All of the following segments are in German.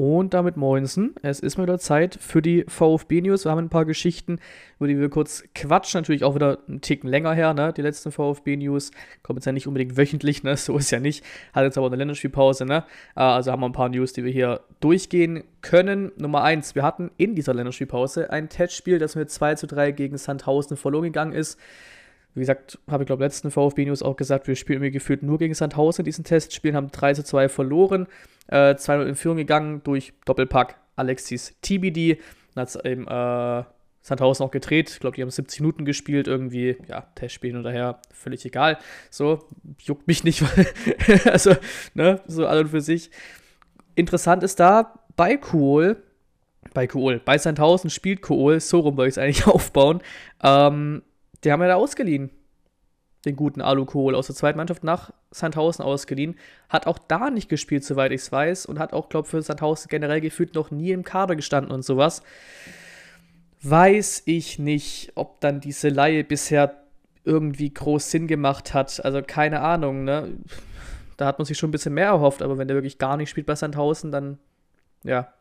Und damit moinsen. Es ist mal wieder Zeit für die VfB-News. Wir haben ein paar Geschichten, über die wir kurz quatschen. Natürlich auch wieder einen Ticken länger her, ne? Die letzten VfB-News. Kommen jetzt ja nicht unbedingt wöchentlich, ne? So ist ja nicht. Hat jetzt aber eine Länderspielpause, ne? Äh, also haben wir ein paar News, die wir hier durchgehen können. Nummer eins: Wir hatten in dieser Länderspielpause ein Testspiel, das mit 2 zu 3 gegen Sandhausen verloren gegangen ist. Wie gesagt, habe ich glaube letzten VfB-News auch gesagt, wir spielen mir gefühlt nur gegen Sandhausen in diesen Testspielen, haben 3 zu 2 verloren, äh, 2 in Führung gegangen durch Doppelpack Alexis TBD. Dann hat es eben äh, Sandhausen auch gedreht. Ich glaube, die haben 70 Minuten gespielt, irgendwie, ja, Testspielen und daher völlig egal. So, juckt mich nicht, also, ne, so all und für sich. Interessant ist da, bei Kohl, bei Kohl, bei Sandhausen spielt Kohl, so rum wollte ich es eigentlich aufbauen, ähm, die haben ja da ausgeliehen. Den guten Alu Kohl aus der zweiten Mannschaft nach Sandhausen ausgeliehen. Hat auch da nicht gespielt, soweit ich es weiß. Und hat auch, glaube ich, für Sandhausen generell gefühlt noch nie im Kader gestanden und sowas. Weiß ich nicht, ob dann diese Laie bisher irgendwie groß Sinn gemacht hat. Also keine Ahnung, ne? Da hat man sich schon ein bisschen mehr erhofft, aber wenn der wirklich gar nicht spielt bei Sandhausen, dann ja,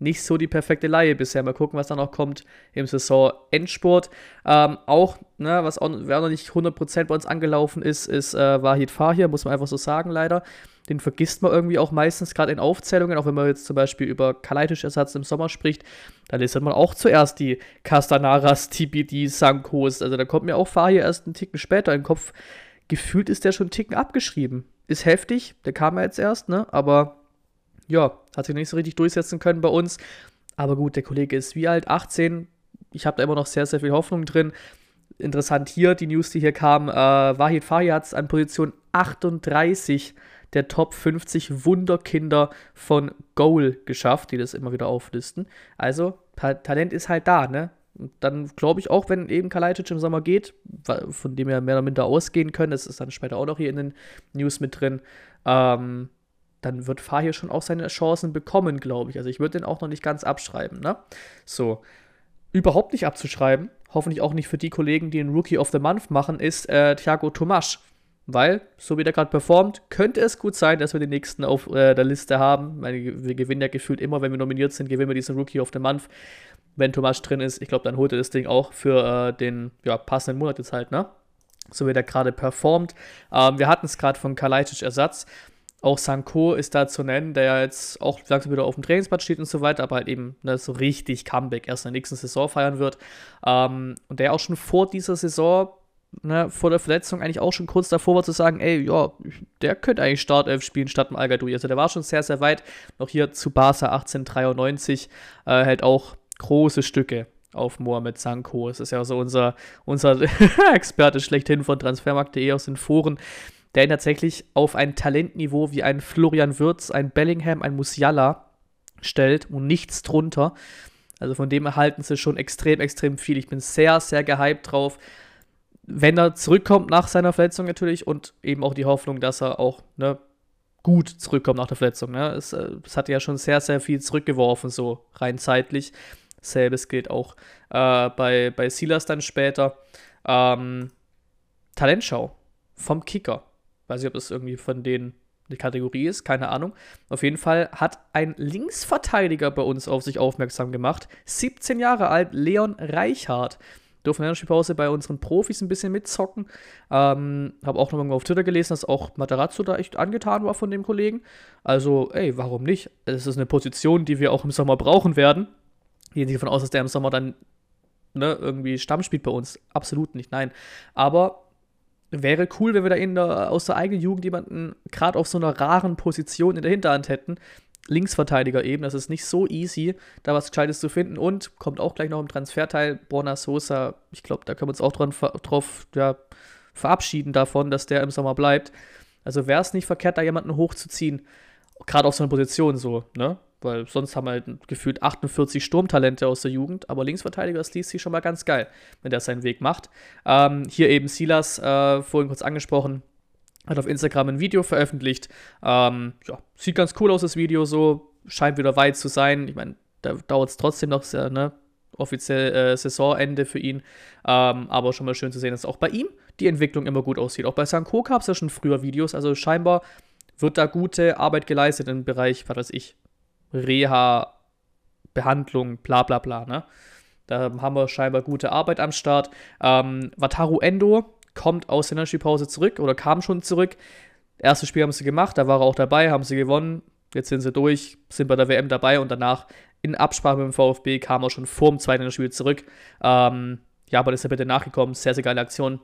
nicht so die perfekte Laie bisher. Mal gucken, was da noch kommt im Saison-Endsport. Ähm, auch, ne, was auch, noch nicht 100% bei uns angelaufen ist, ist äh, Wahid Fahir, muss man einfach so sagen, leider. Den vergisst man irgendwie auch meistens, gerade in Aufzählungen, auch wenn man jetzt zum Beispiel über Kaleitisch-Ersatz im Sommer spricht, dann listet man auch zuerst die Castanaras, TBD, Sankos. Also da kommt mir auch Fahir erst einen Ticken später in den Kopf. Gefühlt ist der schon einen Ticken abgeschrieben. Ist heftig, der kam ja jetzt erst, ne, aber ja, hat sich nicht so richtig durchsetzen können bei uns. Aber gut, der Kollege ist wie alt? 18. Ich habe da immer noch sehr, sehr viel Hoffnung drin. Interessant hier, die News, die hier kam. Äh, Wahid es an Position 38 der Top 50 Wunderkinder von Goal geschafft, die das immer wieder auflisten. Also, Ta Talent ist halt da, ne? Und dann glaube ich auch, wenn eben Kalajdzic im Sommer geht, von dem wir mehr oder minder ausgehen können, das ist dann später auch noch hier in den News mit drin, ähm, dann wird Fahir schon auch seine Chancen bekommen, glaube ich. Also ich würde den auch noch nicht ganz abschreiben, ne? So. Überhaupt nicht abzuschreiben, hoffentlich auch nicht für die Kollegen, die den Rookie of the Month machen, ist äh, Thiago Tomasch. Weil, so wie der gerade performt, könnte es gut sein, dass wir den nächsten auf äh, der Liste haben. Meine, wir gewinnen ja gefühlt immer, wenn wir nominiert sind, gewinnen wir diesen Rookie of the Month. Wenn Tomasch drin ist, ich glaube, dann holt er das Ding auch für äh, den ja, passenden Monat jetzt halt, ne? So wie der gerade performt. Ähm, wir hatten es gerade von Kalajdzic Ersatz. Auch Sanko ist da zu nennen, der ja jetzt auch langsam wieder auf dem Trainingsplatz steht und so weiter, aber halt eben ne, so richtig Comeback erst in der nächsten Saison feiern wird. Ähm, und der auch schon vor dieser Saison, ne, vor der Verletzung, eigentlich auch schon kurz davor war zu sagen, ey, ja, der könnte eigentlich Startelf spielen statt dem al Also der war schon sehr, sehr weit. Noch hier zu Barca 1893 äh, hält auch große Stücke auf Mohamed Sanko. Es ist ja so unser, unser Experte schlechthin von transfermarkt.de aus den Foren der ihn tatsächlich auf ein Talentniveau wie ein Florian Würz, ein Bellingham, ein Musiala stellt und nichts drunter. Also von dem erhalten sie schon extrem, extrem viel. Ich bin sehr, sehr gehypt drauf. Wenn er zurückkommt nach seiner Verletzung natürlich und eben auch die Hoffnung, dass er auch ne, gut zurückkommt nach der Verletzung. Ne? Es, äh, es hat ja schon sehr, sehr viel zurückgeworfen, so rein zeitlich. Selbes gilt auch äh, bei, bei Silas dann später. Ähm, Talentschau vom Kicker. Weiß nicht, ob das irgendwie von denen eine Kategorie ist, keine Ahnung. Auf jeden Fall hat ein Linksverteidiger bei uns auf sich aufmerksam gemacht. 17 Jahre alt, Leon Reichhardt. Durften in der Spielpause bei unseren Profis ein bisschen mitzocken. Ähm, habe auch noch irgendwo auf Twitter gelesen, dass auch Matarazzo da echt angetan war von dem Kollegen. Also, ey, warum nicht? Es ist eine Position, die wir auch im Sommer brauchen werden. Gehen Sie davon aus, dass der im Sommer dann ne, irgendwie Stamm spielt bei uns. Absolut nicht, nein. Aber wäre cool, wenn wir da in der, aus der eigenen Jugend jemanden gerade auf so einer raren Position in der Hinterhand hätten. Linksverteidiger eben, das ist nicht so easy, da was Gescheites zu finden. Und kommt auch gleich noch im Transferteil, Borna Sosa, ich glaube, da können wir uns auch dran, drauf ja, verabschieden davon, dass der im Sommer bleibt. Also wäre es nicht verkehrt, da jemanden hochzuziehen, gerade auf so einer Position so, ne? Weil sonst haben wir halt gefühlt 48 Sturmtalente aus der Jugend, aber Linksverteidiger ist sich schon mal ganz geil, wenn der seinen Weg macht. Ähm, hier eben Silas, äh, vorhin kurz angesprochen, hat auf Instagram ein Video veröffentlicht. Ähm, ja, sieht ganz cool aus, das Video so, scheint wieder weit zu sein. Ich meine, da dauert es trotzdem noch sehr, ne? Offiziell äh, Saisonende für ihn. Ähm, aber schon mal schön zu sehen, dass auch bei ihm die Entwicklung immer gut aussieht. Auch bei Sanko gab es ja schon früher Videos, also scheinbar wird da gute Arbeit geleistet im Bereich, was weiß ich, Reha, Behandlung, bla bla bla. Ne? Da haben wir scheinbar gute Arbeit am Start. Ähm, Wataru Endo kommt aus der Länderspielpause zurück oder kam schon zurück. Erstes Spiel haben sie gemacht, da war er auch dabei, haben sie gewonnen. Jetzt sind sie durch, sind bei der WM dabei und danach in Absprache mit dem VfB kam er schon vor dem zweiten Spiel zurück. Ähm, ja, aber das ist ja bitte nachgekommen. Sehr, sehr geile Aktion.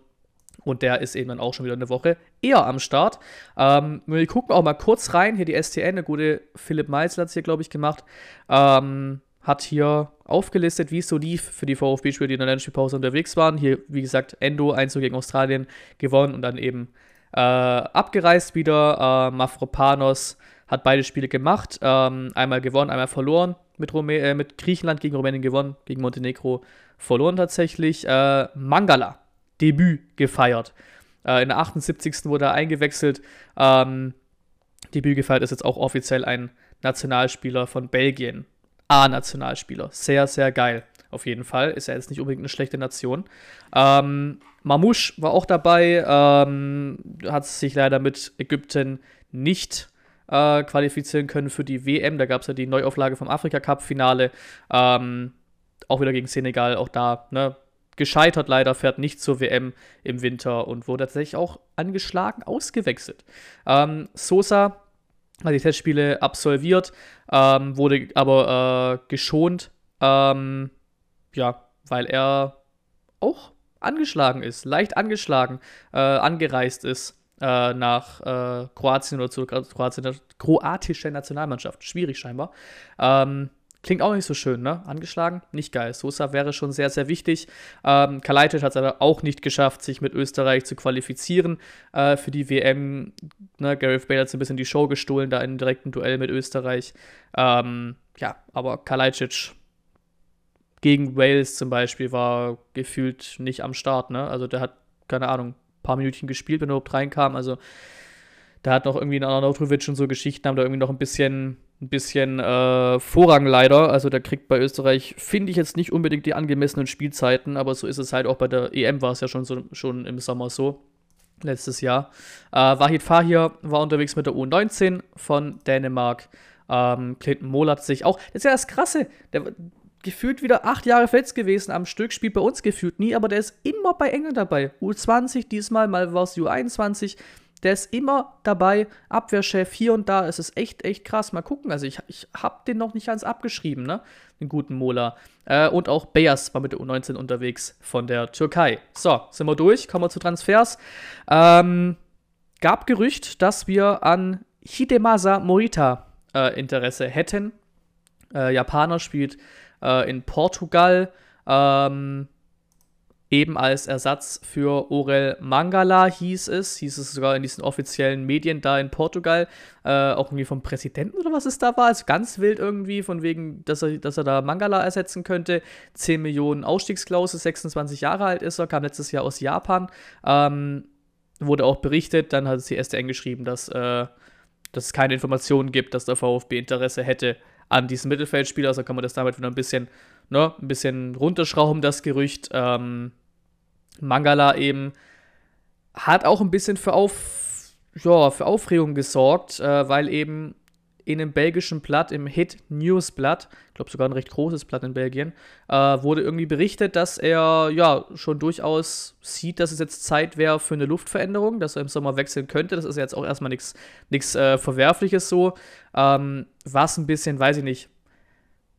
Und der ist eben dann auch schon wieder eine Woche eher am Start. Ähm, wir gucken auch mal kurz rein. Hier die STN, der gute Philipp Meisel hat es hier, glaube ich, gemacht. Ähm, hat hier aufgelistet, wie es so lief für die VfB-Spieler, die in der Länderspielpause unterwegs waren. Hier, wie gesagt, Endo, Einzug gegen Australien gewonnen und dann eben äh, abgereist wieder. Äh, Mafropanos hat beide Spiele gemacht. Ähm, einmal gewonnen, einmal verloren. Mit, Rumä äh, mit Griechenland gegen Rumänien gewonnen, gegen Montenegro verloren tatsächlich. Äh, Mangala, Debüt gefeiert. Äh, in der 78. wurde er eingewechselt. Ähm, Debüt gefeiert ist jetzt auch offiziell ein Nationalspieler von Belgien. A-Nationalspieler. Sehr, sehr geil. Auf jeden Fall. Ist ja jetzt nicht unbedingt eine schlechte Nation. Ähm, Mamouche war auch dabei. Ähm, hat sich leider mit Ägypten nicht äh, qualifizieren können für die WM. Da gab es ja die Neuauflage vom Afrika-Cup-Finale. Ähm, auch wieder gegen Senegal. Auch da, ne? Gescheitert leider, fährt nicht zur WM im Winter und wurde tatsächlich auch angeschlagen ausgewechselt. Ähm, Sosa hat die Testspiele absolviert, ähm, wurde aber äh, geschont, ähm, ja, weil er auch angeschlagen ist, leicht angeschlagen, äh, angereist ist äh, nach äh, Kroatien oder zur Kroatien, kroatische Nationalmannschaft. Schwierig scheinbar. Ähm, Klingt auch nicht so schön, ne? Angeschlagen, nicht geil. Sosa wäre schon sehr, sehr wichtig. Ähm, Kalajdzic hat es aber auch nicht geschafft, sich mit Österreich zu qualifizieren äh, für die WM. Ne? Gareth Bale hat so ein bisschen die Show gestohlen, da in direkten Duell mit Österreich. Ähm, ja, aber Kalajdzic gegen Wales zum Beispiel war gefühlt nicht am Start, ne? Also der hat, keine Ahnung, ein paar Minütchen gespielt, wenn er überhaupt reinkam. Also da hat noch irgendwie Arnautovic und so Geschichten, haben da irgendwie noch ein bisschen ein bisschen äh, Vorrang leider. Also der kriegt bei Österreich, finde ich jetzt nicht unbedingt die angemessenen Spielzeiten, aber so ist es halt auch bei der EM war es ja schon, so, schon im Sommer so. Letztes Jahr. Äh, Wahid Fahir war unterwegs mit der U19 von Dänemark. Ähm, Clinton Mohl hat sich auch. Das ist ja das Krasse. Der gefühlt wieder acht Jahre fest gewesen am Stück, spielt bei uns gefühlt nie, aber der ist immer bei England dabei. U20 diesmal, mal war es U21 der ist immer dabei, Abwehrchef hier und da. Es ist echt, echt krass. Mal gucken. Also ich, ich habe den noch nicht ganz abgeschrieben, ne? Den guten Mola. Äh, und auch Beyers war mit der U19 unterwegs von der Türkei. So, sind wir durch. Kommen wir zu Transfers. Ähm, gab Gerücht, dass wir an Hidemasa Morita äh, Interesse hätten. Äh, Japaner spielt äh, in Portugal. Ähm, eben als Ersatz für Orel Mangala hieß es, hieß es sogar in diesen offiziellen Medien da in Portugal, äh, auch irgendwie vom Präsidenten oder was es da war, also ganz wild irgendwie, von wegen, dass er, dass er da Mangala ersetzen könnte. 10 Millionen Ausstiegsklausel, 26 Jahre alt ist er, kam letztes Jahr aus Japan, ähm, wurde auch berichtet, dann hat es die SDN geschrieben, dass, äh, dass es keine Informationen gibt, dass der VfB Interesse hätte an diesem Mittelfeldspieler, also kann man das damit wieder ein bisschen ne, ein bisschen runterschrauben, das Gerücht. Ähm, Mangala eben hat auch ein bisschen für, Auf, ja, für Aufregung gesorgt, äh, weil eben in einem belgischen Blatt, im Hit News Blatt, ich glaube sogar ein recht großes Blatt in Belgien, äh, wurde irgendwie berichtet, dass er ja schon durchaus sieht, dass es jetzt Zeit wäre für eine Luftveränderung, dass er im Sommer wechseln könnte. Das ist jetzt auch erstmal nichts äh, Verwerfliches so. Ähm, was ein bisschen, weiß ich nicht,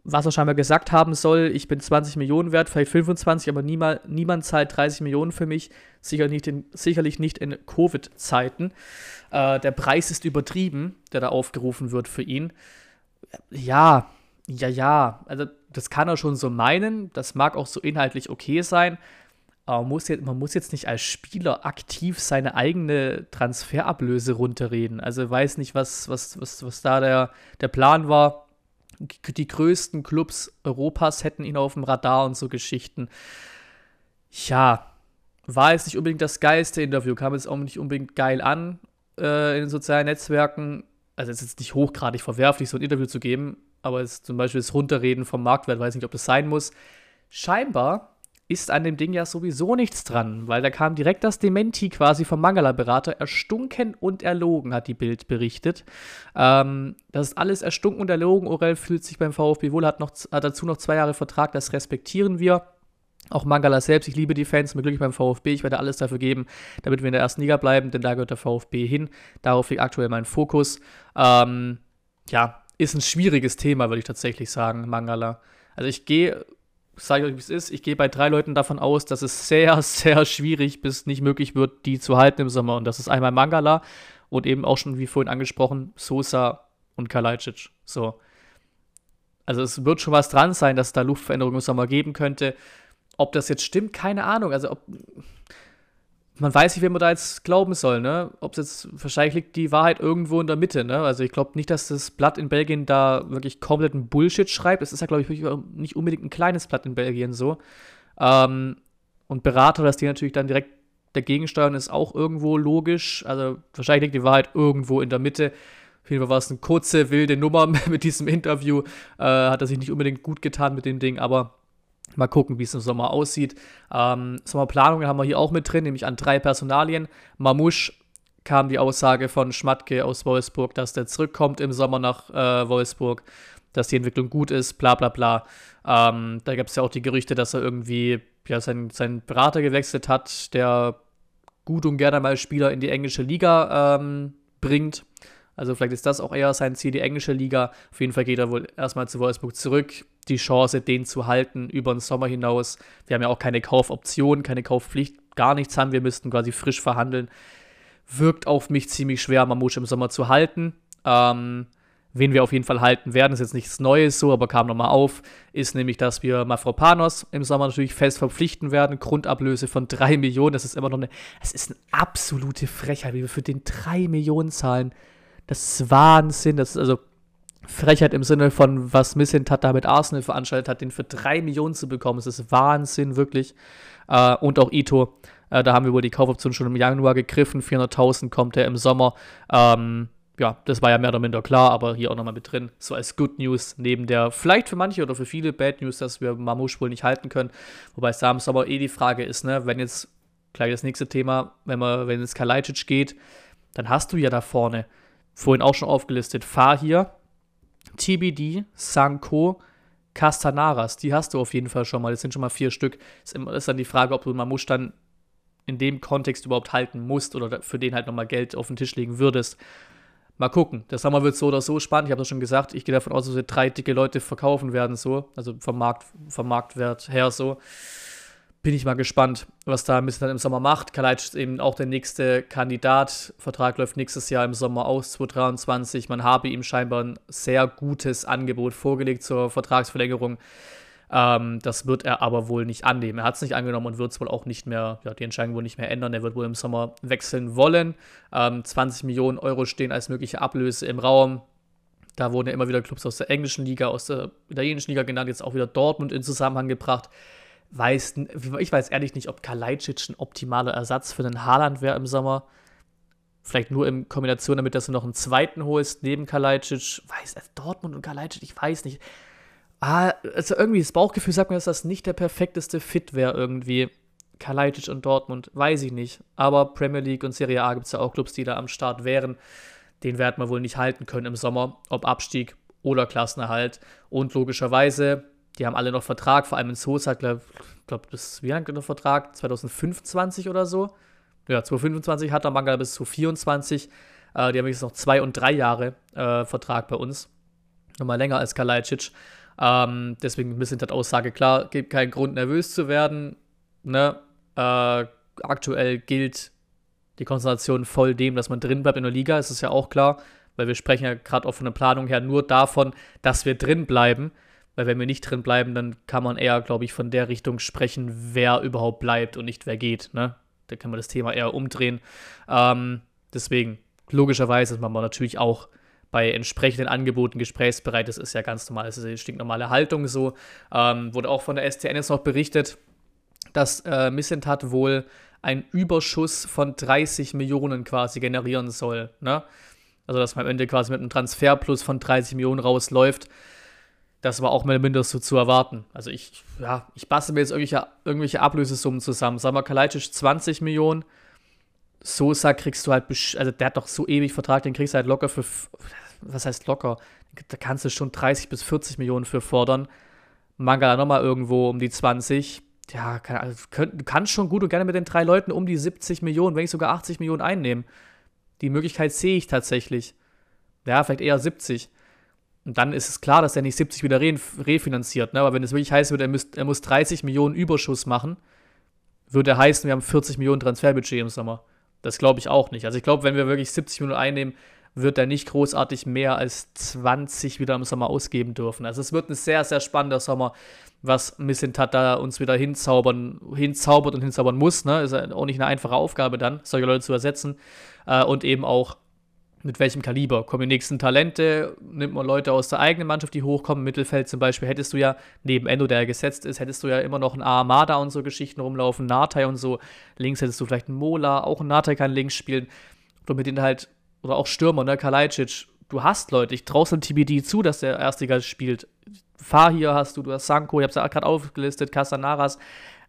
was er scheinbar gesagt haben soll, ich bin 20 Millionen wert, vielleicht 25, aber niemand, niemand zahlt 30 Millionen für mich, sicher nicht in, sicherlich nicht in Covid-Zeiten. Äh, der Preis ist übertrieben, der da aufgerufen wird für ihn. Ja, ja, ja, also das kann er schon so meinen, das mag auch so inhaltlich okay sein, aber man muss jetzt, man muss jetzt nicht als Spieler aktiv seine eigene Transferablöse runterreden. Also weiß nicht, was, was, was, was da der, der Plan war die größten Clubs Europas hätten ihn auf dem Radar und so Geschichten. Ja, war jetzt nicht unbedingt das geilste Interview, kam jetzt auch nicht unbedingt geil an äh, in den sozialen Netzwerken. Also es ist nicht hochgradig verwerflich, so ein Interview zu geben, aber es, zum Beispiel das Runterreden vom Marktwert, weiß nicht, ob das sein muss. Scheinbar ist an dem Ding ja sowieso nichts dran, weil da kam direkt das Dementi quasi vom Mangala-Berater. Erstunken und erlogen, hat die Bild berichtet. Ähm, das ist alles erstunken und erlogen. Orel fühlt sich beim VfB wohl, hat, noch, hat dazu noch zwei Jahre Vertrag, das respektieren wir. Auch Mangala selbst, ich liebe die Fans, bin glücklich beim VfB. Ich werde alles dafür geben, damit wir in der ersten Liga bleiben, denn da gehört der VfB hin. Darauf liegt aktuell mein Fokus. Ähm, ja, ist ein schwieriges Thema, würde ich tatsächlich sagen, Mangala. Also ich gehe sage euch, wie es ist. Ich gehe bei drei Leuten davon aus, dass es sehr, sehr schwierig bis nicht möglich wird, die zu halten im Sommer. Und das ist einmal Mangala und eben auch schon, wie vorhin angesprochen, Sosa und Kalajdzic. So. Also es wird schon was dran sein, dass es da Luftveränderungen im Sommer geben könnte. Ob das jetzt stimmt, keine Ahnung. Also ob man weiß nicht, wem man da jetzt glauben soll, ne? Ob es jetzt, wahrscheinlich liegt die Wahrheit irgendwo in der Mitte, ne? Also ich glaube nicht, dass das Blatt in Belgien da wirklich kompletten Bullshit schreibt. Es ist ja, glaube ich, nicht unbedingt ein kleines Blatt in Belgien so. Ähm, und Berater, dass die natürlich dann direkt dagegen steuern, ist auch irgendwo logisch. Also wahrscheinlich liegt die Wahrheit irgendwo in der Mitte. Auf jeden Fall war es eine kurze, wilde Nummer mit diesem Interview. Äh, hat er sich nicht unbedingt gut getan mit dem Ding, aber Mal gucken, wie es im Sommer aussieht. Ähm, Sommerplanungen haben wir hier auch mit drin, nämlich an drei Personalien. Mamouche kam die Aussage von Schmatke aus Wolfsburg, dass der zurückkommt im Sommer nach äh, Wolfsburg, dass die Entwicklung gut ist, bla bla bla. Ähm, da gab es ja auch die Gerüchte, dass er irgendwie ja, seinen, seinen Berater gewechselt hat, der gut und gerne mal Spieler in die englische Liga ähm, bringt. Also vielleicht ist das auch eher sein Ziel, die englische Liga. Auf jeden Fall geht er wohl erstmal zu Wolfsburg zurück. Die Chance, den zu halten über den Sommer hinaus. Wir haben ja auch keine Kaufoption, keine Kaufpflicht, gar nichts haben. Wir müssten quasi frisch verhandeln. Wirkt auf mich ziemlich schwer, Mamouche im Sommer zu halten. Ähm, wen wir auf jeden Fall halten werden, ist jetzt nichts Neues so, aber kam nochmal auf, ist nämlich, dass wir Mafropanos im Sommer natürlich fest verpflichten werden. Grundablöse von 3 Millionen, das ist immer noch eine, es ist eine absolute Frechheit, wie wir für den 3 Millionen zahlen. Das ist Wahnsinn. Das ist also Frechheit im Sinne von, was Missentat da mit Arsenal veranstaltet hat, den für drei Millionen zu bekommen. Das ist Wahnsinn, wirklich. Äh, und auch Ito. Äh, da haben wir wohl die Kaufoption schon im Januar gegriffen. 400.000 kommt er im Sommer. Ähm, ja, das war ja mehr oder minder klar, aber hier auch nochmal mit drin. So als Good News neben der, vielleicht für manche oder für viele Bad News, dass wir Mamouche wohl nicht halten können. Wobei es da im Sommer eh die Frage ist, ne, wenn jetzt, gleich das nächste Thema, wenn man, wenn es Kalajdzic geht, dann hast du ja da vorne vorhin auch schon aufgelistet, Fahir, TBD, Sanko, Castanaras, die hast du auf jeden Fall schon mal. Das sind schon mal vier Stück. Es ist dann die Frage, ob du Mamusch dann in dem Kontext überhaupt halten musst oder für den halt nochmal Geld auf den Tisch legen würdest. Mal gucken. Der Sommer wird so oder so spannend. Ich habe das schon gesagt. Ich gehe davon aus, dass wir drei dicke Leute verkaufen werden, so. Also vom, Markt, vom Marktwert her so bin ich mal gespannt, was da ein bisschen dann im Sommer macht. Kalajdzic ist eben auch der nächste Kandidat. Vertrag läuft nächstes Jahr im Sommer aus, 2023. Man habe ihm scheinbar ein sehr gutes Angebot vorgelegt zur Vertragsverlängerung. Ähm, das wird er aber wohl nicht annehmen. Er hat es nicht angenommen und wird es wohl auch nicht mehr, ja, die Entscheidung wohl nicht mehr ändern. Er wird wohl im Sommer wechseln wollen. Ähm, 20 Millionen Euro stehen als mögliche Ablöse im Raum. Da wurden ja immer wieder Clubs aus der englischen Liga, aus der italienischen Liga genannt, jetzt auch wieder Dortmund in Zusammenhang gebracht weiß, ich weiß ehrlich nicht, ob Kalajdzic ein optimaler Ersatz für den Haaland wäre im Sommer. Vielleicht nur in Kombination damit, dass du noch einen zweiten holst neben Kalajdzic. Weiß, also Dortmund und Kalajdzic, ich weiß nicht. Ah, also irgendwie das Bauchgefühl sagt mir, dass das nicht der perfekteste Fit wäre irgendwie. Kalajdzic und Dortmund, weiß ich nicht. Aber Premier League und Serie A gibt es ja auch Clubs, die da am Start wären. Den werden wir wohl nicht halten können im Sommer, ob Abstieg oder Klassenerhalt. Und logischerweise die haben alle noch Vertrag, vor allem in Sosa, glaube glaub, bis wie lange noch Vertrag? 2025 oder so. Ja, 2025 hat der Manga bis zu 24. Äh, die haben jetzt noch zwei und drei Jahre äh, Vertrag bei uns. Nochmal länger als Kalajdzic. Ähm, deswegen ein bisschen das Aussage klar, gibt keinen Grund, nervös zu werden. Ne? Äh, aktuell gilt die Konzentration voll dem, dass man drin bleibt in der Liga, ist es ja auch klar, weil wir sprechen ja gerade auch von der Planung her nur davon, dass wir drin bleiben. Weil wenn wir nicht drin bleiben, dann kann man eher, glaube ich, von der Richtung sprechen, wer überhaupt bleibt und nicht wer geht. Ne? Da kann man das Thema eher umdrehen. Ähm, deswegen, logischerweise ist man natürlich auch bei entsprechenden Angeboten gesprächsbereit. Das ist ja ganz normal. Das ist eine stinknormale Haltung so. Ähm, wurde auch von der STN jetzt noch berichtet, dass äh, Missentat wohl einen Überschuss von 30 Millionen quasi generieren soll. Ne? Also, dass man am Ende quasi mit einem Transferplus von 30 Millionen rausläuft das war auch oder minder so zu erwarten. Also ich, ja, ich bastel mir jetzt irgendwelche, irgendwelche Ablösesummen zusammen. Sagen wir Kalajdzic 20 Millionen, Sosa kriegst du halt, also der hat doch so ewig Vertrag, den kriegst du halt locker für, was heißt locker? Da kannst du schon 30 bis 40 Millionen für fordern. Mangala nochmal irgendwo um die 20. Ja, kann, also, könnt, du kannst schon gut und gerne mit den drei Leuten um die 70 Millionen, wenn nicht sogar 80 Millionen einnehmen. Die Möglichkeit sehe ich tatsächlich. Ja, vielleicht eher 70. Und dann ist es klar, dass er nicht 70 wieder refinanziert. Ne? Aber wenn es wirklich heißt, er, müsst, er muss 30 Millionen Überschuss machen, würde heißen, wir haben 40 Millionen Transferbudget im Sommer. Das glaube ich auch nicht. Also ich glaube, wenn wir wirklich 70 Millionen einnehmen, wird er nicht großartig mehr als 20 wieder im Sommer ausgeben dürfen. Also es wird ein sehr, sehr spannender Sommer, was Missintat da uns wieder hinzaubern, hinzaubert und hinzaubern muss. Ne? Ist auch nicht eine einfache Aufgabe dann, solche Leute zu ersetzen. Äh, und eben auch mit welchem Kaliber. Kommen die nächsten Talente, nimmt man Leute aus der eigenen Mannschaft, die hochkommen. Mittelfeld zum Beispiel hättest du ja, neben Endo, der gesetzt ist, hättest du ja immer noch einen Armada und so Geschichten rumlaufen, Natai und so. Links hättest du vielleicht einen Mola, auch ein Natai kann links spielen. Oder mit denen halt, oder auch Stürmer, ne, Kalajdzic. Du hast Leute, ich traue dem TBD zu, dass der Erstliga spielt. Fahir hast du, du hast Sanko, ich hab's ja gerade aufgelistet, Casanaras.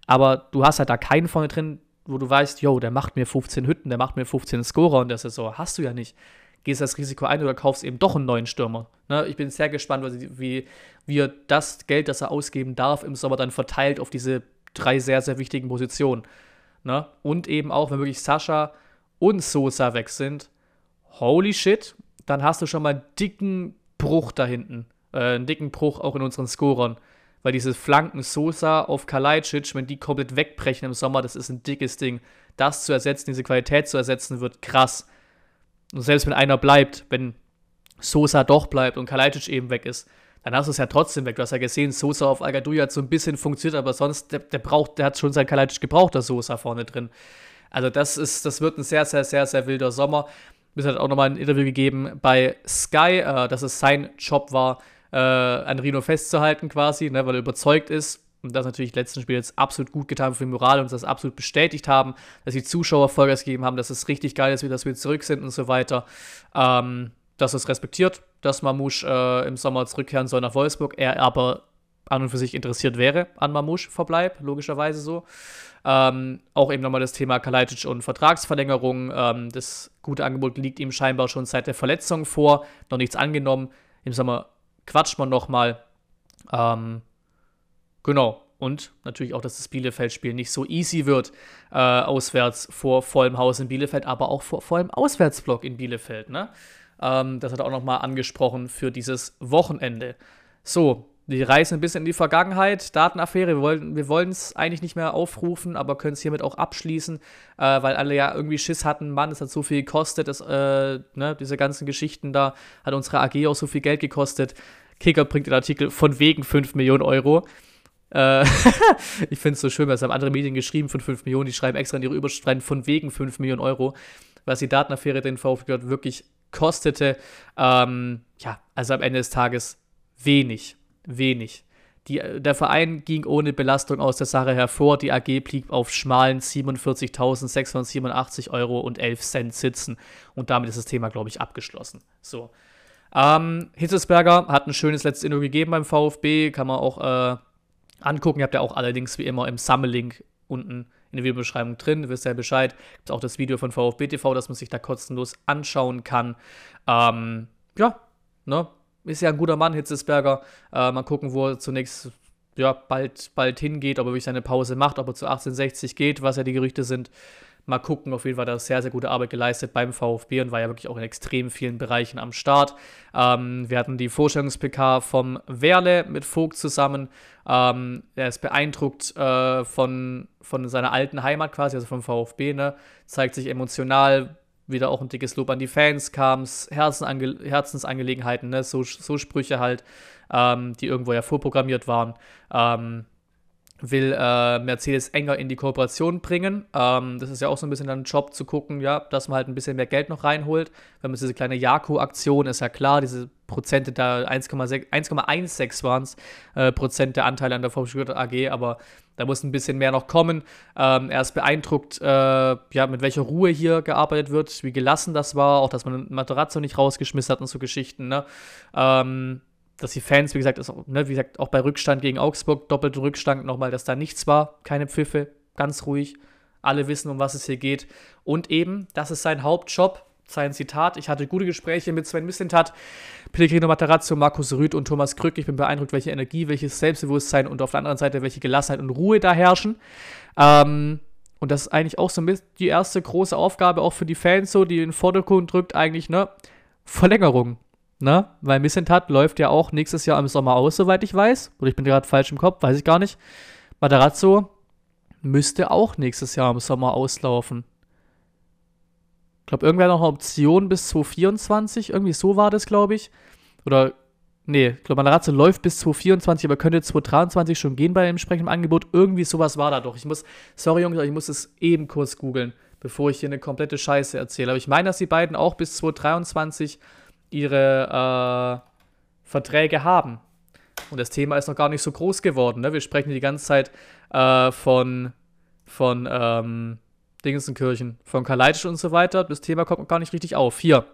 Aber du hast halt da keinen vorne drin, wo du weißt, yo, der macht mir 15 Hütten, der macht mir 15 Scorer in der Saison. Hast du ja nicht. Gehst das Risiko ein oder kaufst eben doch einen neuen Stürmer. Ne? Ich bin sehr gespannt, wie, wie er das Geld, das er ausgeben darf, im Sommer dann verteilt auf diese drei sehr, sehr wichtigen Positionen. Ne? Und eben auch, wenn wirklich Sascha und Sosa weg sind, holy shit, dann hast du schon mal einen dicken Bruch da hinten. Äh, einen dicken Bruch auch in unseren Scorern weil diese Flanken Sosa auf Kalajdzic, wenn die komplett wegbrechen im Sommer, das ist ein dickes Ding. Das zu ersetzen, diese Qualität zu ersetzen, wird krass. Und selbst wenn einer bleibt, wenn Sosa doch bleibt und Kalajdzic eben weg ist, dann hast du es ja trotzdem weg. Du hast ja gesehen, Sosa auf Agaduja hat so ein bisschen funktioniert, aber sonst, der, der braucht, der hat schon sein Kalajdzic gebraucht, der Sosa vorne drin. Also das ist, das wird ein sehr, sehr, sehr, sehr wilder Sommer. Bis hat auch nochmal ein Interview gegeben bei Sky, äh, dass es sein Job war, äh, an Rino festzuhalten quasi, ne, weil er überzeugt ist. Und das natürlich letzten Spiel jetzt absolut gut getan für die Moral und das absolut bestätigt haben, dass die Zuschauer Vollgas gegeben haben, dass es richtig geil ist, dass wir zurück sind und so weiter. Ähm, dass es respektiert, dass Mamouche äh, im Sommer zurückkehren soll nach Wolfsburg. Er aber an und für sich interessiert wäre an Mamouche Verbleib, logischerweise so. Ähm, auch eben nochmal das Thema Kalajdzic und Vertragsverlängerung. Ähm, das gute Angebot liegt ihm scheinbar schon seit der Verletzung vor, noch nichts angenommen. Im Sommer quatscht man nochmal. Ähm, genau. Und natürlich auch, dass das Bielefeld-Spiel nicht so easy wird, äh, auswärts vor vollem Haus in Bielefeld, aber auch vor vollem Auswärtsblock in Bielefeld. Ne? Ähm, das hat er auch nochmal angesprochen für dieses Wochenende. So, die reisen ein bisschen in die Vergangenheit. Datenaffäre, wir wollen es eigentlich nicht mehr aufrufen, aber können es hiermit auch abschließen, äh, weil alle ja irgendwie Schiss hatten, Mann, es hat so viel gekostet, das, äh, ne, diese ganzen Geschichten da, hat unsere AG auch so viel Geld gekostet. Kicker bringt den Artikel von wegen 5 Millionen Euro. Äh, ich finde es so schön, weil es haben andere Medien geschrieben von 5 Millionen, die schreiben extra in ihre Überschriften von wegen 5 Millionen Euro, was die Datenaffäre den VfB wirklich kostete. Ähm, ja, also am Ende des Tages wenig wenig. Die, der Verein ging ohne Belastung aus der Sache hervor. Die AG blieb auf schmalen 47.687 Euro und 11 Cent sitzen. Und damit ist das Thema, glaube ich, abgeschlossen. So. Ähm, Hitzesberger hat ein schönes letztes Interview gegeben beim VfB. Kann man auch äh, angucken. Ihr habt ja auch allerdings wie immer im Sammelink unten in der Videobeschreibung drin. Ihr wisst ja Bescheid. Gibt auch das Video von VfB TV, dass man sich da kostenlos anschauen kann. Ähm, ja, ne? ist ja ein guter Mann, Hitzesberger. Äh, mal gucken, wo er zunächst ja, bald, bald hingeht, ob er wirklich seine Pause macht, ob er zu 1860 geht, was ja die Gerüchte sind. Mal gucken, auf jeden Fall hat er sehr, sehr gute Arbeit geleistet beim VfB und war ja wirklich auch in extrem vielen Bereichen am Start. Ähm, wir hatten die Vorstellungs-PK vom Werle mit Vogt zusammen. Ähm, er ist beeindruckt äh, von, von seiner alten Heimat quasi, also vom VfB, ne? zeigt sich emotional, wieder auch ein dickes Lob an die Fans kam, Herzensange Herzensangelegenheiten, ne? so, so Sprüche halt, ähm, die irgendwo ja vorprogrammiert waren. Ähm, will äh, Mercedes enger in die Kooperation bringen. Ähm, das ist ja auch so ein bisschen dann ein Job zu gucken, ja, dass man halt ein bisschen mehr Geld noch reinholt. Wenn man diese kleine Jako-Aktion ist ja klar, diese Prozente da 1,16 waren es, äh, Prozent der Anteile an der VfB AG, aber da muss ein bisschen mehr noch kommen. Ähm, er ist beeindruckt, äh, ja, mit welcher Ruhe hier gearbeitet wird, wie gelassen das war, auch dass man Materazzo nicht rausgeschmissen hat und so Geschichten, ne? Ähm, dass die Fans, wie gesagt, ist, ne, wie gesagt, auch bei Rückstand gegen Augsburg, doppelten Rückstand nochmal, dass da nichts war, keine Pfiffe, ganz ruhig. Alle wissen, um was es hier geht. Und eben, das ist sein Hauptjob, sein Zitat. Ich hatte gute Gespräche mit Sven Mislintat, Pellegrino Matarazzo, Markus Rüth und Thomas Krück. Ich bin beeindruckt, welche Energie, welches Selbstbewusstsein und auf der anderen Seite welche Gelassenheit und Ruhe da herrschen. Ähm, und das ist eigentlich auch so die erste große Aufgabe auch für die Fans, so, die in den Vordergrund drückt, eigentlich, ne? Verlängerung. Ne? Weil Missentat läuft ja auch nächstes Jahr im Sommer aus, soweit ich weiß. Oder ich bin gerade falsch im Kopf, weiß ich gar nicht. Matarazzo müsste auch nächstes Jahr im Sommer auslaufen. Ich glaube, irgendwer noch eine Option bis 2024. Irgendwie so war das, glaube ich. Oder, nee, ich glaube, Matarazzo läuft bis 2024, aber könnte 2023 schon gehen bei dem entsprechenden Angebot. Irgendwie sowas war da doch. Ich muss, sorry Jungs, ich muss es eben kurz googeln, bevor ich hier eine komplette Scheiße erzähle. Aber ich meine, dass die beiden auch bis 2023 ihre äh, Verträge haben. Und das Thema ist noch gar nicht so groß geworden. Ne? Wir sprechen die ganze Zeit äh, von, von ähm, Dingensenkirchen, von Kaleitisch und so weiter. Das Thema kommt noch gar nicht richtig auf. Hier,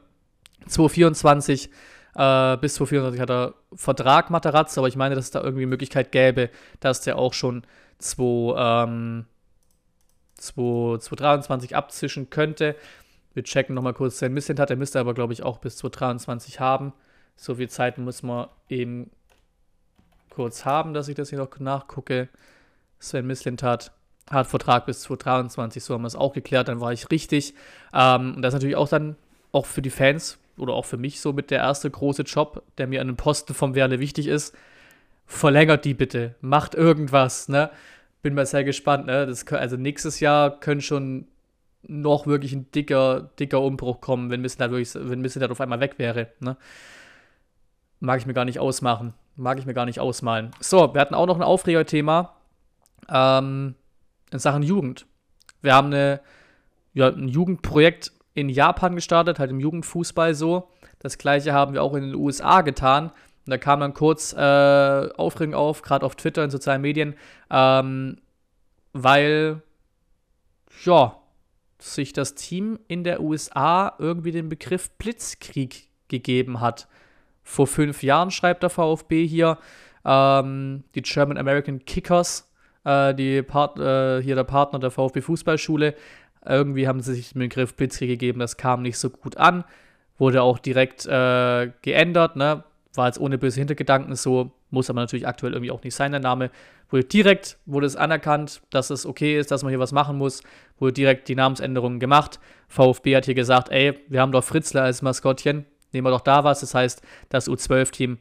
2024 äh, bis 2024 hat er Vertrag Materazzo, aber ich meine, dass es da irgendwie Möglichkeit gäbe, dass der auch schon 2, ähm, 2023 abzischen könnte. Wir checken nochmal kurz sein Missent hat. Er müsste aber, glaube ich, auch bis 2023 haben. So viel Zeit muss man eben kurz haben, dass ich das hier noch nachgucke. Sven Mislintat hat Vertrag bis 2023, so haben wir es auch geklärt, dann war ich richtig. Ähm, und das ist natürlich auch dann auch für die Fans oder auch für mich so mit der erste große Job, der mir an den Posten vom Werle wichtig ist. Verlängert die bitte, macht irgendwas, ne? Bin mal sehr gespannt, ne? Das, also nächstes Jahr können schon noch wirklich ein dicker, dicker Umbruch kommen, wenn Missentat wirklich, wenn Missentat auf einmal weg wäre. Ne? Mag ich mir gar nicht ausmachen. Mag ich mir gar nicht ausmalen. So, wir hatten auch noch ein Aufregerthema ähm, in Sachen Jugend. Wir haben eine, ja, ein Jugendprojekt in Japan gestartet, halt im Jugendfußball so. Das gleiche haben wir auch in den USA getan. Und da kam dann kurz äh, Aufregung auf, gerade auf Twitter, in sozialen Medien, ähm, weil, ja, sich das Team in der USA irgendwie den Begriff Blitzkrieg gegeben hat. Vor fünf Jahren schreibt der VfB hier, ähm, die German American Kickers, äh, die Part, äh, hier der Partner der VfB Fußballschule, irgendwie haben sie sich den Begriff Blitzkrieg gegeben, das kam nicht so gut an, wurde auch direkt äh, geändert, ne? war jetzt ohne böse Hintergedanken so, muss aber natürlich aktuell irgendwie auch nicht sein, der Name. Wurde direkt, wurde es anerkannt, dass es okay ist, dass man hier was machen muss, wurde direkt die Namensänderungen gemacht. VfB hat hier gesagt, ey, wir haben doch Fritzler als Maskottchen, nehmen wir doch da was. Das heißt, das U12-Team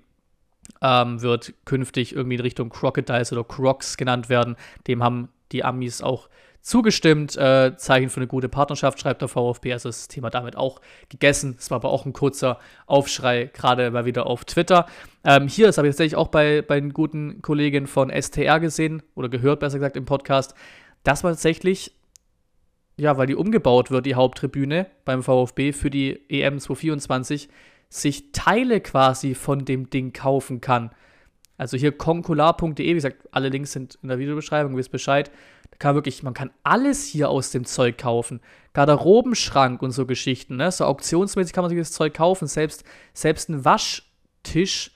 ähm, wird künftig irgendwie in Richtung Crocodiles oder Crocs genannt werden. Dem haben die Amis auch zugestimmt. Äh, Zeichen für eine gute Partnerschaft, schreibt der VfB. Also ist das Thema damit auch gegessen. Es war aber auch ein kurzer Aufschrei, gerade mal wieder auf Twitter. Ähm, hier, das habe ich tatsächlich auch bei, bei den guten Kollegen von STR gesehen oder gehört, besser gesagt, im Podcast, dass man tatsächlich, ja, weil die umgebaut wird, die Haupttribüne beim VfB für die EM 2024, sich Teile quasi von dem Ding kaufen kann. Also hier konkular.de, wie gesagt, alle Links sind in der Videobeschreibung, wisst Bescheid. Da kann wirklich, man kann alles hier aus dem Zeug kaufen. Garderobenschrank und so Geschichten, ne? So auktionsmäßig kann man sich das Zeug kaufen. Selbst, selbst ein Waschtisch,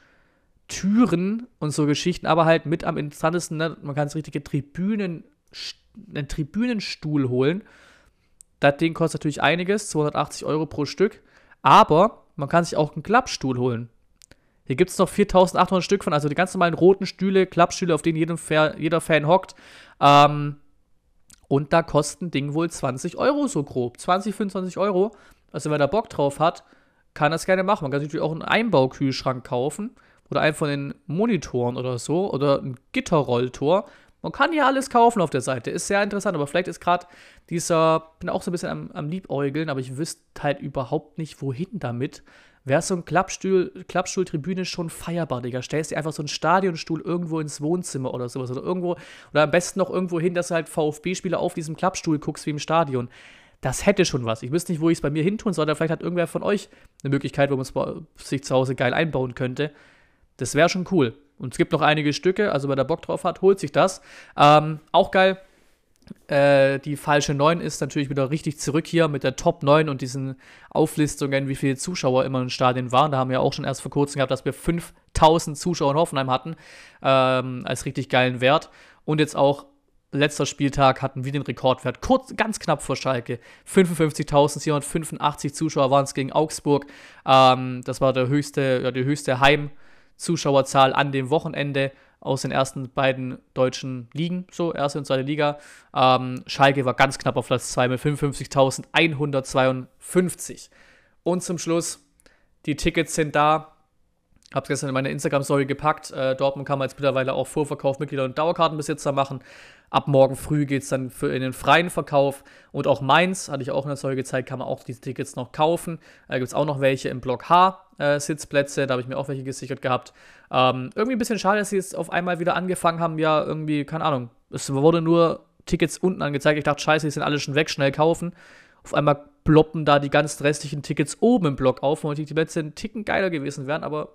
Türen und so Geschichten, aber halt mit am interessantesten, ne? man kann sich richtige Tribünen, einen Tribünenstuhl holen. Das Ding kostet natürlich einiges, 280 Euro pro Stück. Aber man kann sich auch einen Klappstuhl holen. Hier gibt es noch 4800 Stück von, also die ganz normalen roten Stühle, Klappstühle, auf denen jeder, jeder Fan hockt. Ähm, und da kosten Ding wohl 20 Euro so grob. 20, 25 Euro. Also wer da Bock drauf hat, kann das gerne machen. Man kann natürlich auch einen Einbaukühlschrank kaufen oder einen von den Monitoren oder so oder ein Gitterrolltor. Man kann hier alles kaufen auf der Seite. Ist sehr interessant, aber vielleicht ist gerade dieser, bin auch so ein bisschen am, am Liebäugeln, aber ich wüsste halt überhaupt nicht, wohin damit wäre so ein Klappstuhl, Klappstuhltribüne schon feierbar, Digga. Stellst dir einfach so einen Stadionstuhl irgendwo ins Wohnzimmer oder sowas. Oder irgendwo, oder am besten noch irgendwo hin, dass du halt VfB-Spieler auf diesem Klappstuhl guckst wie im Stadion. Das hätte schon was. Ich wüsste nicht, wo ich es bei mir hin tun soll. Vielleicht hat irgendwer von euch eine Möglichkeit, wo man es sich zu Hause geil einbauen könnte. Das wäre schon cool. Und es gibt noch einige Stücke, also wer da Bock drauf hat, holt sich das. Ähm, auch geil, Äh, die falsche 9 ist natürlich wieder richtig zurück hier mit der Top 9 und diesen Auflistungen, wie viele Zuschauer immer im Stadion waren. Da haben wir auch schon erst vor kurzem gehabt, dass wir 5000 Zuschauer in Hoffenheim hatten, ähm, als richtig geilen Wert. Und jetzt auch letzter Spieltag hatten wir den Rekordwert, kurz, ganz knapp vor Schalke. 55.785 Zuschauer waren es gegen Augsburg. Ähm, das war der höchste, ja, die höchste Heimzuschauerzahl an dem Wochenende aus den ersten beiden deutschen Ligen, so erste und zweite Liga. Ähm, Schalke war ganz knapp auf Platz 2 mit 55.152. Und zum Schluss, die Tickets sind da. Hab's gestern in meine Instagram-Story gepackt. Äh, Dortmund kann man jetzt mittlerweile auch Vorverkauf Mitglieder und Dauerkartenbesitzer machen. Ab morgen früh geht es dann für in den freien Verkauf. Und auch Mainz, hatte ich auch in der Story gezeigt, kann man auch diese Tickets noch kaufen. Da äh, gibt es auch noch welche im Block H äh, Sitzplätze. Da habe ich mir auch welche gesichert gehabt. Ähm, irgendwie ein bisschen schade, dass sie jetzt auf einmal wieder angefangen haben. Ja, irgendwie, keine Ahnung. Es wurde nur Tickets unten angezeigt. Ich dachte, scheiße, die sind alle schon weg, schnell kaufen. Auf einmal ploppen da die ganzen restlichen Tickets oben im Block auf, wo die Plätze ein Ticken geiler gewesen wären, aber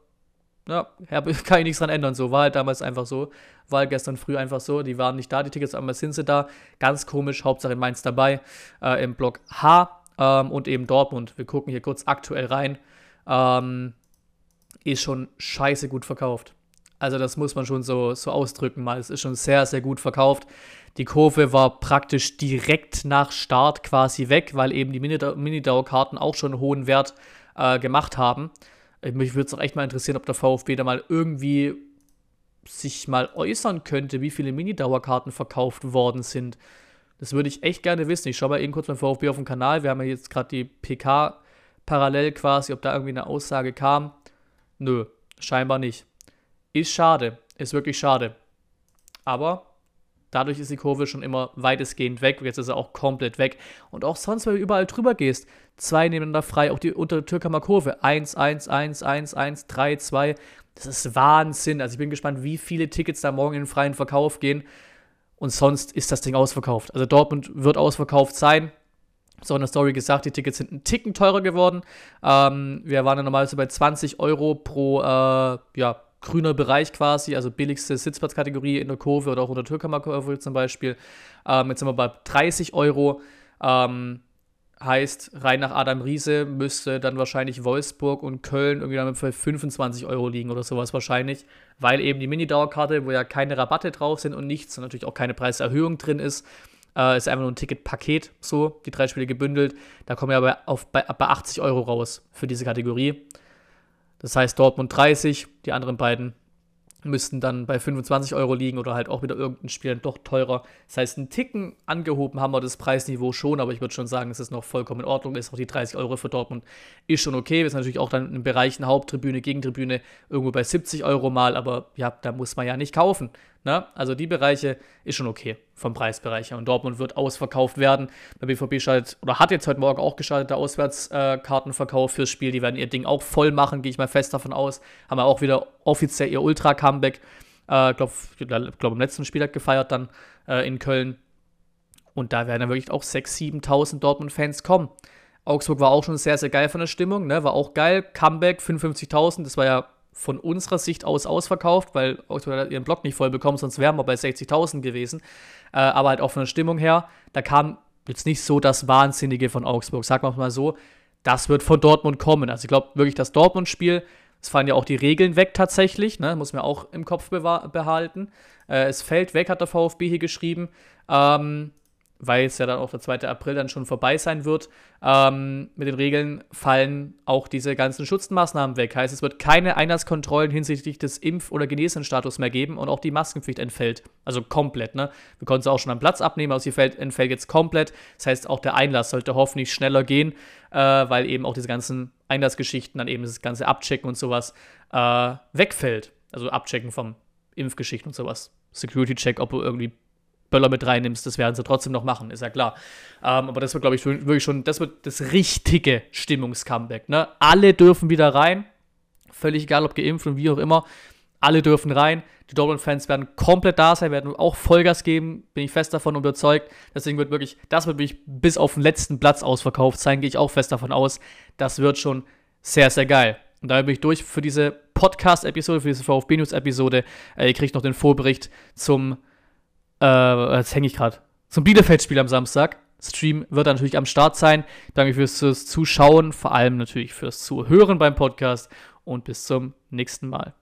ja, kann ich nichts dran ändern. So war halt damals einfach so. War halt gestern früh einfach so. Die waren nicht da, die Tickets, einmal sind sie da. Ganz komisch, Hauptsache in Mainz dabei. Äh, Im Block H ähm, und eben Dortmund. Wir gucken hier kurz aktuell rein. Ähm, ist schon scheiße gut verkauft. Also, das muss man schon so, so ausdrücken mal. Es ist schon sehr, sehr gut verkauft. Die Kurve war praktisch direkt nach Start quasi weg, weil eben die Mini-Dauerkarten auch schon einen hohen Wert äh, gemacht haben. Mich würde es auch echt mal interessieren, ob der VfB da mal irgendwie sich mal äußern könnte, wie viele Mini-Dauerkarten verkauft worden sind. Das würde ich echt gerne wissen. Ich schaue mal eben kurz beim VfB auf dem Kanal. Wir haben ja jetzt gerade die PK parallel quasi, ob da irgendwie eine Aussage kam. Nö, scheinbar nicht. Ist schade. Ist wirklich schade. Aber Dadurch ist die Kurve schon immer weitestgehend weg. Jetzt ist er auch komplett weg. Und auch sonst, wenn du überall drüber gehst, zwei nebeneinander frei, auch die untere Türkamer Kurve. 1, 1, 1, 1, 1, 3, 2. Das ist Wahnsinn. Also ich bin gespannt, wie viele Tickets da morgen in den freien Verkauf gehen. Und sonst ist das Ding ausverkauft. Also Dortmund wird ausverkauft sein. So in der Story gesagt, die Tickets sind ein Ticken teurer geworden. Ähm, wir waren ja normalerweise bei 20 Euro pro äh, ja, grüner Bereich quasi, also billigste Sitzplatzkategorie in der Kurve oder auch unter Türkammerkurve zum Beispiel. Ähm, jetzt sind wir bei 30 Euro. Ähm, heißt, rein nach Adam Riese müsste dann wahrscheinlich Wolfsburg und Köln irgendwie damit für 25 Euro liegen oder sowas wahrscheinlich, weil eben die Mini-Dauerkarte, wo ja keine Rabatte drauf sind und nichts und natürlich auch keine Preiserhöhung drin ist, äh, ist einfach nur ein Ticketpaket, so, die drei Spiele gebündelt. Da kommen wir aber auf, bei, bei 80 Euro raus für diese Kategorie. Das heißt Dortmund 30, die anderen beiden müssten dann bei 25 Euro liegen oder halt auch wieder irgendein Spiel dann doch teurer. Das heißt, einen Ticken angehoben haben wir das Preisniveau schon, aber ich würde schon sagen, es noch vollkommen in Ordnung ist. Auch die 30 Euro für Dortmund ist schon okay. Wir sind natürlich auch dann in Bereichen Haupttribüne, Gegentribüne irgendwo bei 70 Euro mal, aber ja, da muss man ja nicht kaufen. Ne? Also die Bereiche ist schon okay vom Preisbereich her. Und Dortmund wird ausverkauft werden. Der BVB schaltet oder hat jetzt heute Morgen auch geschaltet, der Auswärtskartenverkauf äh, fürs Spiel. Die werden ihr Ding auch voll machen, gehe ich mal fest davon aus. Haben ja auch wieder offiziell ihr Ultra-Comeback. Äh, glaube, glaub, im letzten Spieltag gefeiert dann äh, in Köln. Und da werden dann wirklich auch 6.000, 7.000 Dortmund-Fans kommen. Augsburg war auch schon sehr, sehr geil von der Stimmung, ne? war auch geil. Comeback, 55.000, das war ja von unserer Sicht aus ausverkauft, weil Augsburg hat ihren Block nicht voll bekommen, sonst wären wir bei 60.000 gewesen. Äh, aber halt auch von der Stimmung her, da kam jetzt nicht so das Wahnsinnige von Augsburg. Sagen wir mal so, das wird von Dortmund kommen. Also ich glaube wirklich, das Dortmund-Spiel, es fallen ja auch die Regeln weg tatsächlich, ne? muss man auch im Kopf behalten. Äh, es fällt weg, hat der VfB hier geschrieben. Ähm, weil es ja dann auch der 2. April dann schon vorbei sein wird, ähm, mit den Regeln fallen auch diese ganzen Schutzmaßnahmen weg. Heißt, es wird keine Einlasskontrollen hinsichtlich des Impf- oder Genesenstatus mehr geben und auch die Maskenpflicht entfällt. Also komplett, ne? Wir konnten es auch schon am Platz abnehmen, aber sie fällt, entfällt jetzt komplett. Das heißt, auch der Einlass sollte hoffentlich schneller gehen, äh, weil eben auch diese ganzen Einlassgeschichten, dann eben das ganze Abchecken und sowas äh, wegfällt. Also Abchecken vom Impfgeschichten und sowas. Security-Check, ob du irgendwie Böller mit reinnimmst, das werden sie trotzdem noch machen, ist ja klar. Ähm, aber das wird, glaube ich, wirklich schon, das wird das richtige Stimmungscomeback. Ne? Alle dürfen wieder rein, völlig egal, ob geimpft und wie auch immer. Alle dürfen rein. Die Dortmund-Fans werden komplett da sein, werden auch Vollgas geben, bin ich fest davon überzeugt. Deswegen wird wirklich, das wird wirklich bis auf den letzten Platz ausverkauft sein, gehe ich auch fest davon aus. Das wird schon sehr, sehr geil. Und da bin ich durch für diese Podcast-Episode, für diese VfB-News-Episode. Äh, ihr kriegt noch den Vorbericht zum äh, jetzt hänge ich gerade. zum Bielefeld-Spiel am Samstag. Stream wird natürlich am Start sein. Danke fürs, fürs Zuschauen, vor allem natürlich fürs Zuhören beim Podcast und bis zum nächsten Mal.